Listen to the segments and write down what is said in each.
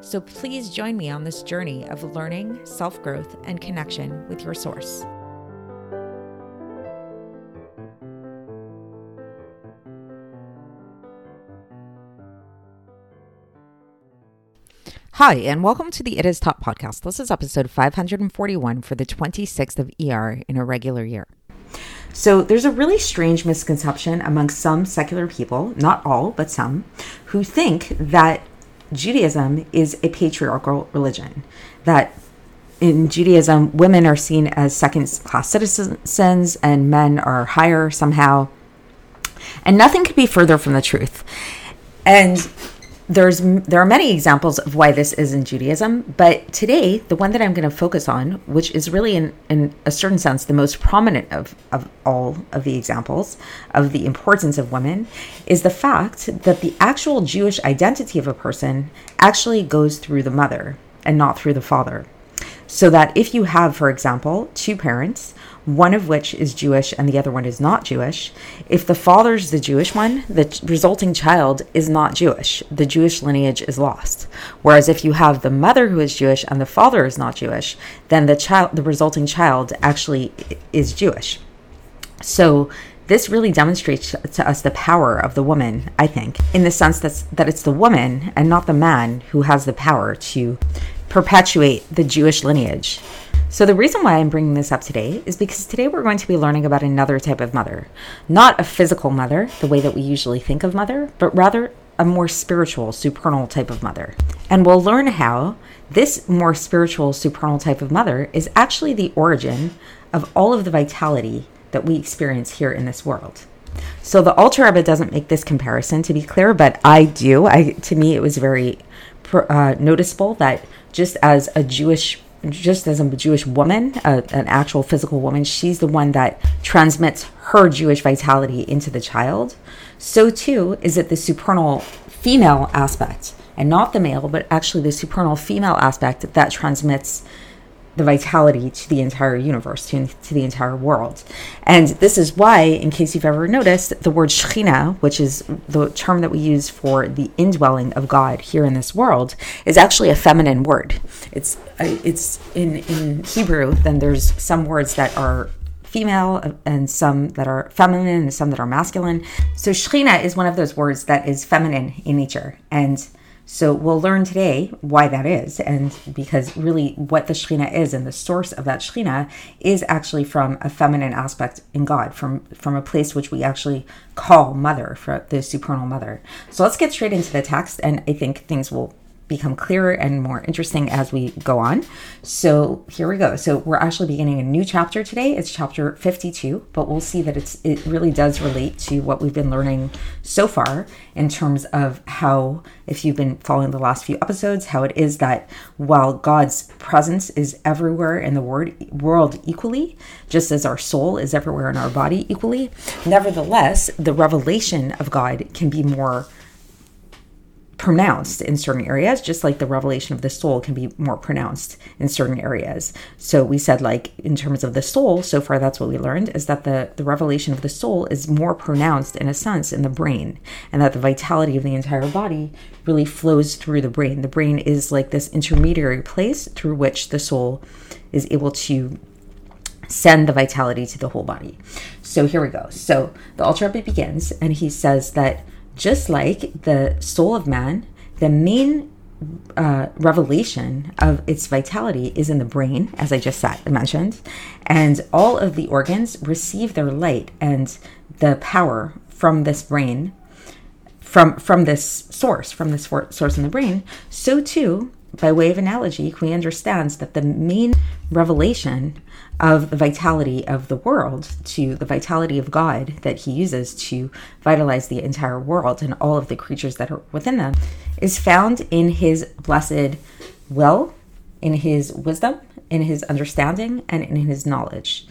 So please join me on this journey of learning, self growth, and connection with your source. Hi, and welcome to the It Is Taught podcast. This is episode 541 for the 26th of ER in a regular year. So, there's a really strange misconception among some secular people, not all, but some, who think that Judaism is a patriarchal religion. That in Judaism, women are seen as second class citizens and men are higher somehow. And nothing could be further from the truth. And there's there are many examples of why this is in Judaism, but today the one that I'm going to focus on, which is really in, in a certain sense the most prominent of, of all of the examples of the importance of women, is the fact that the actual Jewish identity of a person actually goes through the mother and not through the father. So that if you have, for example, two parents, one of which is Jewish and the other one is not Jewish, if the father's the Jewish one, the resulting child is not Jewish. The Jewish lineage is lost. Whereas if you have the mother who is Jewish and the father is not Jewish, then the child, the resulting child actually is Jewish. So this really demonstrates to us the power of the woman, I think, in the sense that's, that it's the woman and not the man who has the power to perpetuate the Jewish lineage. So, the reason why I'm bringing this up today is because today we're going to be learning about another type of mother. Not a physical mother, the way that we usually think of mother, but rather a more spiritual, supernal type of mother. And we'll learn how this more spiritual, supernal type of mother is actually the origin of all of the vitality that we experience here in this world. So the Alter Rebbe doesn't make this comparison to be clear, but I do. I to me it was very uh, noticeable that just as a Jewish just as a Jewish woman, a, an actual physical woman, she's the one that transmits her Jewish vitality into the child. So too is it the supernal female aspect, and not the male, but actually the supernal female aspect that transmits the vitality to the entire universe, to, to the entire world. And this is why, in case you've ever noticed, the word Shechina, which is the term that we use for the indwelling of God here in this world, is actually a feminine word. It's uh, it's in in Hebrew. Then there's some words that are female and some that are feminine and some that are masculine. So Shechina is one of those words that is feminine in nature and so we'll learn today why that is, and because really what the Shekhinah is and the source of that Shekhinah is actually from a feminine aspect in God, from from a place which we actually call mother, for the supernal mother. So let's get straight into the text, and I think things will become clearer and more interesting as we go on. So here we go. So we're actually beginning a new chapter today. It's chapter 52, but we'll see that it's it really does relate to what we've been learning so far in terms of how if you've been following the last few episodes, how it is that while God's presence is everywhere in the word, world equally, just as our soul is everywhere in our body equally, nevertheless, the revelation of God can be more pronounced in certain areas, just like the revelation of the soul can be more pronounced in certain areas. So we said, like, in terms of the soul, so far that's what we learned, is that the, the revelation of the soul is more pronounced in a sense in the brain, and that the vitality of the entire body really flows through the brain. The brain is like this intermediary place through which the soul is able to send the vitality to the whole body. So here we go. So the Rebbe begins, and he says that just like the soul of man, the main uh, revelation of its vitality is in the brain, as I just said, mentioned, and all of the organs receive their light and the power from this brain, from from this source, from this for- source in the brain. So too, by way of analogy, we understand that the main revelation of the vitality of the world to the vitality of God that he uses to vitalize the entire world and all of the creatures that are within them is found in his blessed will, in his wisdom, in his understanding, and in his knowledge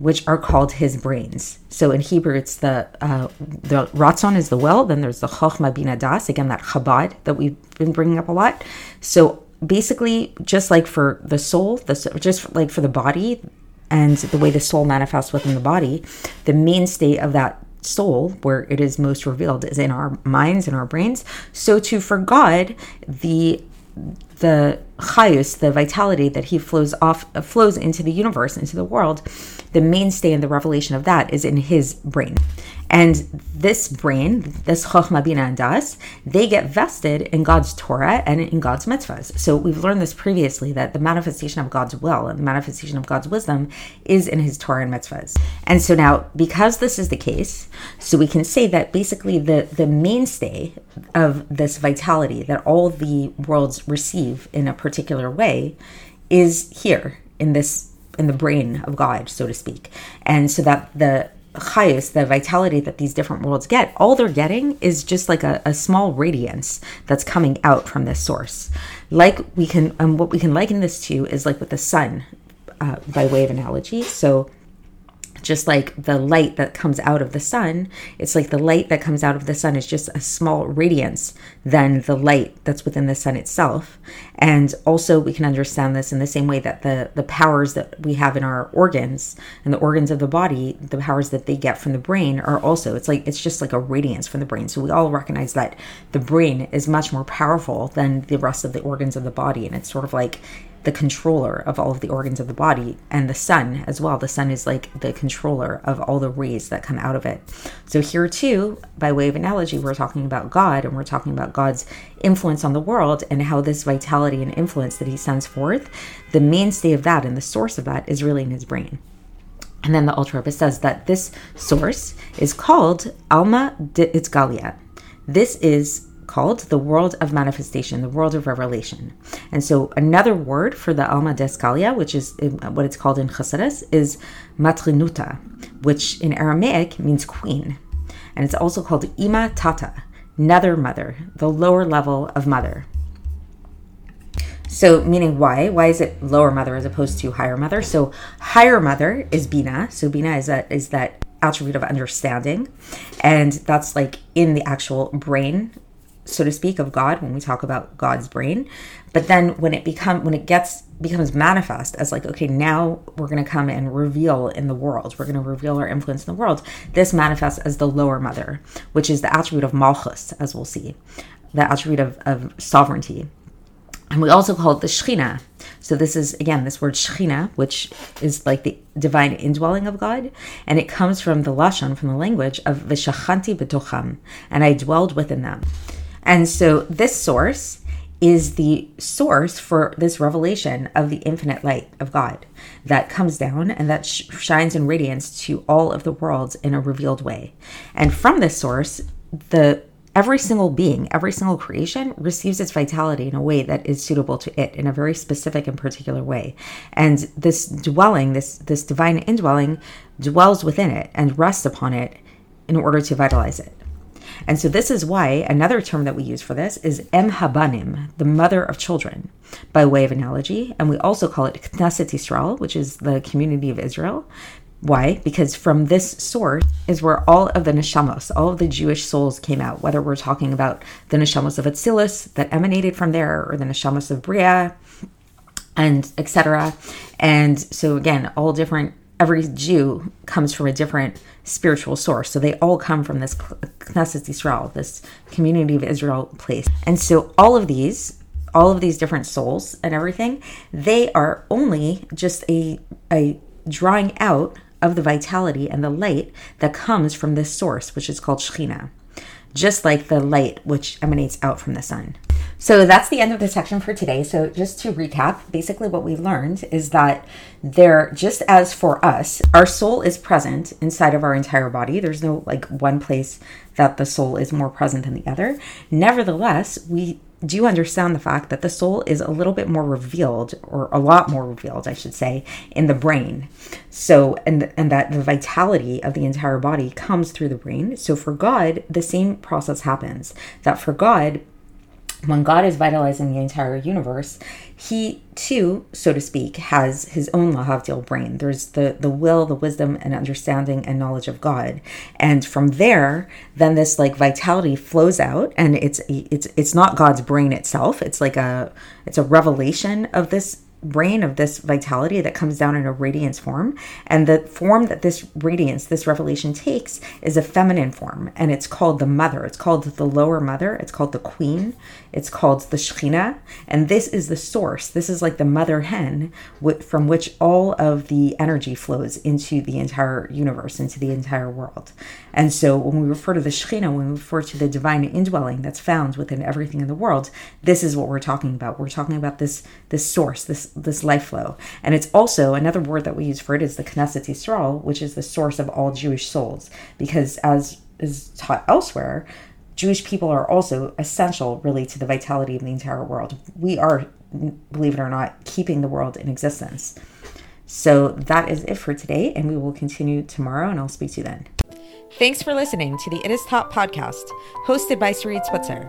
which are called his brains. So in Hebrew, it's the uh, the ratzon is the will. Then there's the chokhmah bina das. Again, that chabad that we've been bringing up a lot. So basically, just like for the soul, the just like for the body, and the way the soul manifests within the body, the mainstay of that soul, where it is most revealed, is in our minds and our brains. So too for God, the the chayus, the vitality that he flows off, flows into the universe, into the world, the mainstay and the revelation of that is in his brain. And this brain, this Chokhmah Bina and Das, they get vested in God's Torah and in God's mitzvahs. So we've learned this previously that the manifestation of God's will and the manifestation of God's wisdom is in his Torah and mitzvahs. And so now, because this is the case, so we can say that basically the, the mainstay of this vitality that all the worlds receive in a particular way is here in this in the brain of God, so to speak. And so that the chayus, the vitality that these different worlds get, all they're getting is just like a, a small radiance that's coming out from this source. Like we can, um, what we can liken this to is like with the sun, uh, by way of analogy. So just like the light that comes out of the sun, it's like the light that comes out of the sun is just a small radiance than the light that's within the sun itself. And also, we can understand this in the same way that the, the powers that we have in our organs and the organs of the body, the powers that they get from the brain, are also, it's like, it's just like a radiance from the brain. So we all recognize that the brain is much more powerful than the rest of the organs of the body. And it's sort of like, the controller of all of the organs of the body and the sun as well. The sun is like the controller of all the rays that come out of it. So, here too, by way of analogy, we're talking about God and we're talking about God's influence on the world and how this vitality and influence that he sends forth, the mainstay of that and the source of that is really in his brain. And then the Rebbe says that this source is called Alma d'Itgalya. This is called the world of manifestation, the world of revelation. And so another word for the Alma d'Itgalya, which is what it's called in Chassidus, is Matronita, which in Aramaic means queen. And it's also called Ima Tata, nether mother, the lower level of mother. So, meaning why? Why is it lower mother as opposed to higher mother? So, higher mother is Bina. So, Bina is that is that attribute of understanding, and that's like in the actual brain so to speak of god when we talk about god's brain. But then when it become when it gets becomes manifest as like okay now we're going to come and reveal in the world. We're going to reveal our influence in the world. This manifests as the lower mother which is the attribute of malchus as we'll see the attribute of, of sovereignty. And we also call it the Shechina. So this is again this word Shechina, which is like the divine indwelling of God, and it comes from the lashon, from the language of V'shachanti betocham, and I dwelled within them. And so this source is the source for this revelation of the infinite light of God that comes down and that sh- shines in radiance to all of the worlds in a revealed way. And from this source, the every single being, every single creation receives its vitality in a way that is suitable to it in a very specific and particular way. And this dwelling, this this divine indwelling dwells within it and rests upon it in order to vitalize it. And so this is why another term that we use for this is Em Habanim, the mother of children, by way of analogy. And we also call it Knesset Yisrael, which is the community of Israel. Why? Because from this source is where all of the neshamos, all of the Jewish souls came out, whether we're talking about the neshamos of Atzilus that emanated from there or the neshamos of Bria and etc. And so again, all different every Jew comes from a different spiritual source. So they all come from this Knesset Israel, this community of Israel place. And so all of these, all of these different souls and everything, they are only just a, a drawing out of the vitality and the light that comes from this source, which is called Shekhinah, just like the light which emanates out from the sun. So that's the end of the section for today. So just to recap, basically what we learned is that there, just as for us, our soul is present inside of our entire body. There's no like one place that the soul is more present than the other. Nevertheless, we do understand the fact that the soul is a little bit more revealed, or a lot more revealed, I should say, in the brain. So, and and that the vitality of the entire body comes through the brain. So, for God, the same process happens. That for God, when God is vitalizing the entire universe, he too, so to speak, has his own Lahavdil brain. There's the, the will, the wisdom, and understanding and knowledge of God. And from there, then this like vitality flows out and it's it's it's not God's brain itself. It's like a it's a revelation of this brain of this vitality that comes down in a radiance form. And the form that this radiance, this revelation takes is a feminine form. And it's called the mother. It's called the lower mother. It's called the queen. It's called the Shekhinah. And this is the source. This is like the mother hen from which all of the energy flows into the entire universe, into the entire world. And so when we refer to the Shekhinah, when we refer to the divine indwelling that's found within everything in the world, this is what we're talking about. We're talking about this, this source, this this life flow. And it's also another word that we use for it is the Knesset Yisrael, which is the source of all Jewish souls. Because as is taught elsewhere, Jewish people are also essential really to the vitality of the entire world. We are, believe it or not, keeping the world in existence. So that is it for today, and we will continue tomorrow, and I'll speak to you then. Thanks for listening to the It Is Taught podcast, hosted by Sarit Switzer.